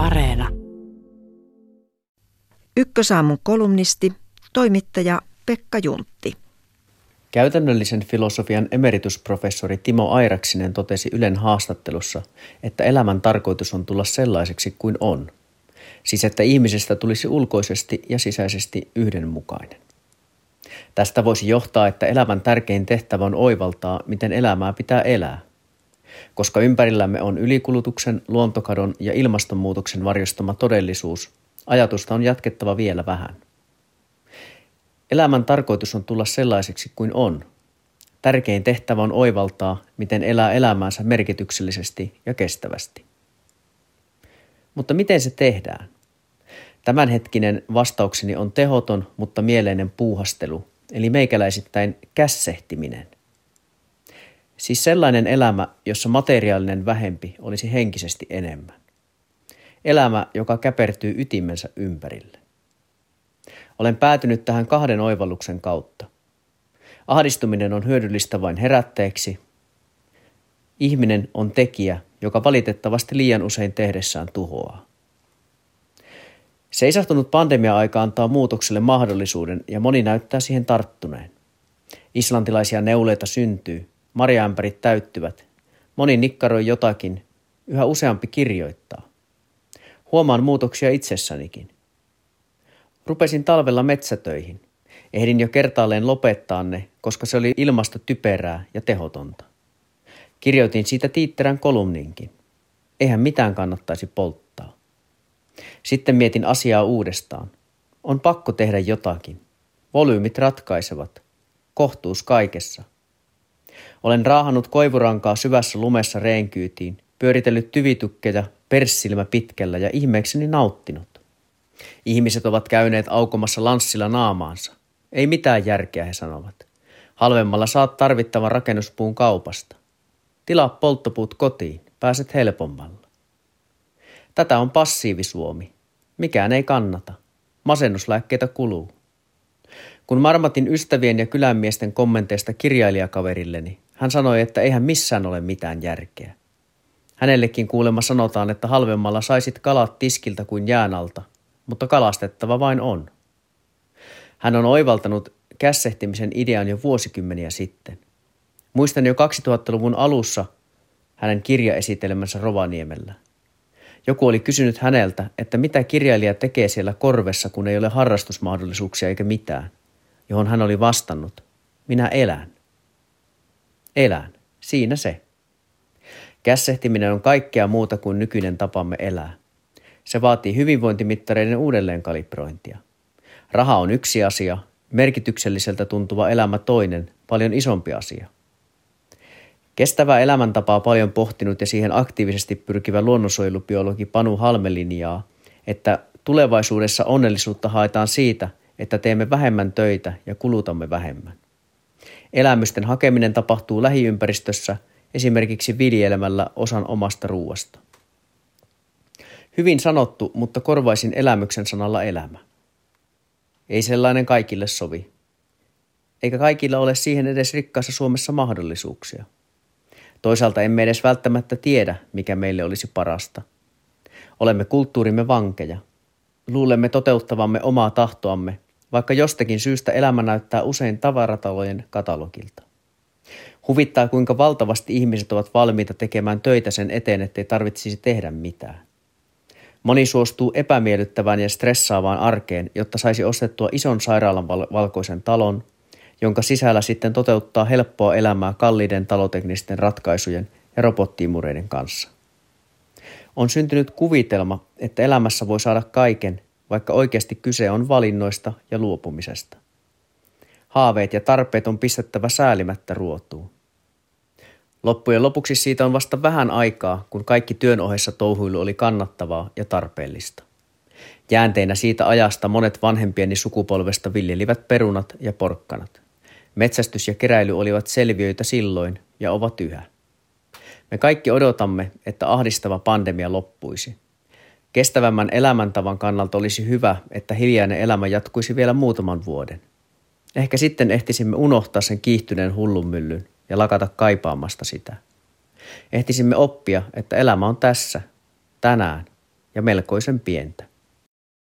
Areena. Ykkösaamun kolumnisti, toimittaja Pekka Juntti. Käytännöllisen filosofian emeritusprofessori Timo Airaksinen totesi Ylen haastattelussa, että elämän tarkoitus on tulla sellaiseksi kuin on. Siis että ihmisestä tulisi ulkoisesti ja sisäisesti yhdenmukainen. Tästä voisi johtaa, että elämän tärkein tehtävä on oivaltaa, miten elämää pitää elää. Koska ympärillämme on ylikulutuksen, luontokadon ja ilmastonmuutoksen varjostama todellisuus, ajatusta on jatkettava vielä vähän. Elämän tarkoitus on tulla sellaiseksi kuin on. Tärkein tehtävä on oivaltaa, miten elää elämäänsä merkityksellisesti ja kestävästi. Mutta miten se tehdään? Tämänhetkinen vastaukseni on tehoton, mutta mieleinen puuhastelu, eli meikäläisittäin kässehtiminen. Siis sellainen elämä, jossa materiaalinen vähempi olisi henkisesti enemmän. Elämä, joka käpertyy ytimensä ympärille. Olen päätynyt tähän kahden oivalluksen kautta. Ahdistuminen on hyödyllistä vain herätteeksi. Ihminen on tekijä, joka valitettavasti liian usein tehdessään tuhoaa. Seisahtunut pandemia-aika antaa muutokselle mahdollisuuden ja moni näyttää siihen tarttuneen. Islantilaisia neuleita syntyy, marjaämpärit täyttyvät, moni nikkaroi jotakin, yhä useampi kirjoittaa. Huomaan muutoksia itsessänikin. Rupesin talvella metsätöihin. Ehdin jo kertaalleen lopettaa ne, koska se oli ilmasta typerää ja tehotonta. Kirjoitin siitä tiitterän kolumninkin. Eihän mitään kannattaisi polttaa. Sitten mietin asiaa uudestaan. On pakko tehdä jotakin. Volyymit ratkaisevat. Kohtuus kaikessa. Olen raahannut koivurankaa syvässä lumessa reenkyytiin, pyöritellyt tyvitukkeja perssilmä pitkällä ja ihmeekseni nauttinut. Ihmiset ovat käyneet aukomassa lanssilla naamaansa. Ei mitään järkeä, he sanovat. Halvemmalla saat tarvittavan rakennuspuun kaupasta. Tilaa polttopuut kotiin, pääset helpommalla. Tätä on passiivisuomi. Mikään ei kannata. Masennuslääkkeitä kuluu. Kun marmatin ystävien ja kylänmiesten kommenteista kirjailijakaverilleni, hän sanoi, että eihän missään ole mitään järkeä. Hänellekin kuulemma sanotaan, että halvemmalla saisit kalat tiskiltä kuin jään alta, mutta kalastettava vain on. Hän on oivaltanut kässehtimisen idean jo vuosikymmeniä sitten. Muistan jo 2000-luvun alussa hänen kirjaesitelmänsä Rovaniemellä. Joku oli kysynyt häneltä, että mitä kirjailija tekee siellä korvessa, kun ei ole harrastusmahdollisuuksia eikä mitään, johon hän oli vastannut, minä elän. Elän, siinä se. Kässehtiminen on kaikkea muuta kuin nykyinen tapamme elää. Se vaatii hyvinvointimittareiden uudelleenkalibrointia. Raha on yksi asia, merkitykselliseltä tuntuva elämä toinen, paljon isompi asia. Kestävää elämäntapaa paljon pohtinut ja siihen aktiivisesti pyrkivä luonnonsuojelubiologi Panu Halmelinjaa, että tulevaisuudessa onnellisuutta haetaan siitä, että teemme vähemmän töitä ja kulutamme vähemmän. Elämysten hakeminen tapahtuu lähiympäristössä – esimerkiksi viljelemällä osan omasta ruuasta. Hyvin sanottu, mutta korvaisin elämyksen sanalla elämä. Ei sellainen kaikille sovi. Eikä kaikilla ole siihen edes rikkaassa Suomessa mahdollisuuksia. Toisaalta emme edes välttämättä tiedä, mikä meille olisi parasta. Olemme kulttuurimme vankeja. Luulemme toteuttavamme omaa tahtoamme, vaikka jostakin syystä elämä näyttää usein tavaratalojen katalogilta. Huvittaa, kuinka valtavasti ihmiset ovat valmiita tekemään töitä sen eteen, ettei tarvitsisi tehdä mitään. Moni suostuu epämiellyttävään ja stressaavaan arkeen, jotta saisi ostettua ison sairaalan val- valkoisen talon, jonka sisällä sitten toteuttaa helppoa elämää kalliiden taloteknisten ratkaisujen ja robottiimureiden kanssa. On syntynyt kuvitelma, että elämässä voi saada kaiken, vaikka oikeasti kyse on valinnoista ja luopumisesta. Haaveet ja tarpeet on pistettävä säälimättä ruotuun. Loppujen lopuksi siitä on vasta vähän aikaa, kun kaikki työn ohessa touhuilu oli kannattavaa ja tarpeellista. Jäänteinä siitä ajasta monet vanhempieni sukupolvesta viljelivät perunat ja porkkanat. Metsästys ja keräily olivat selviöitä silloin ja ovat yhä. Me kaikki odotamme, että ahdistava pandemia loppuisi. Kestävämmän elämäntavan kannalta olisi hyvä, että hiljainen elämä jatkuisi vielä muutaman vuoden. Ehkä sitten ehtisimme unohtaa sen kiihtyneen hullunmyllyn ja lakata kaipaamasta sitä. Ehtisimme oppia, että elämä on tässä, tänään, ja melkoisen pientä.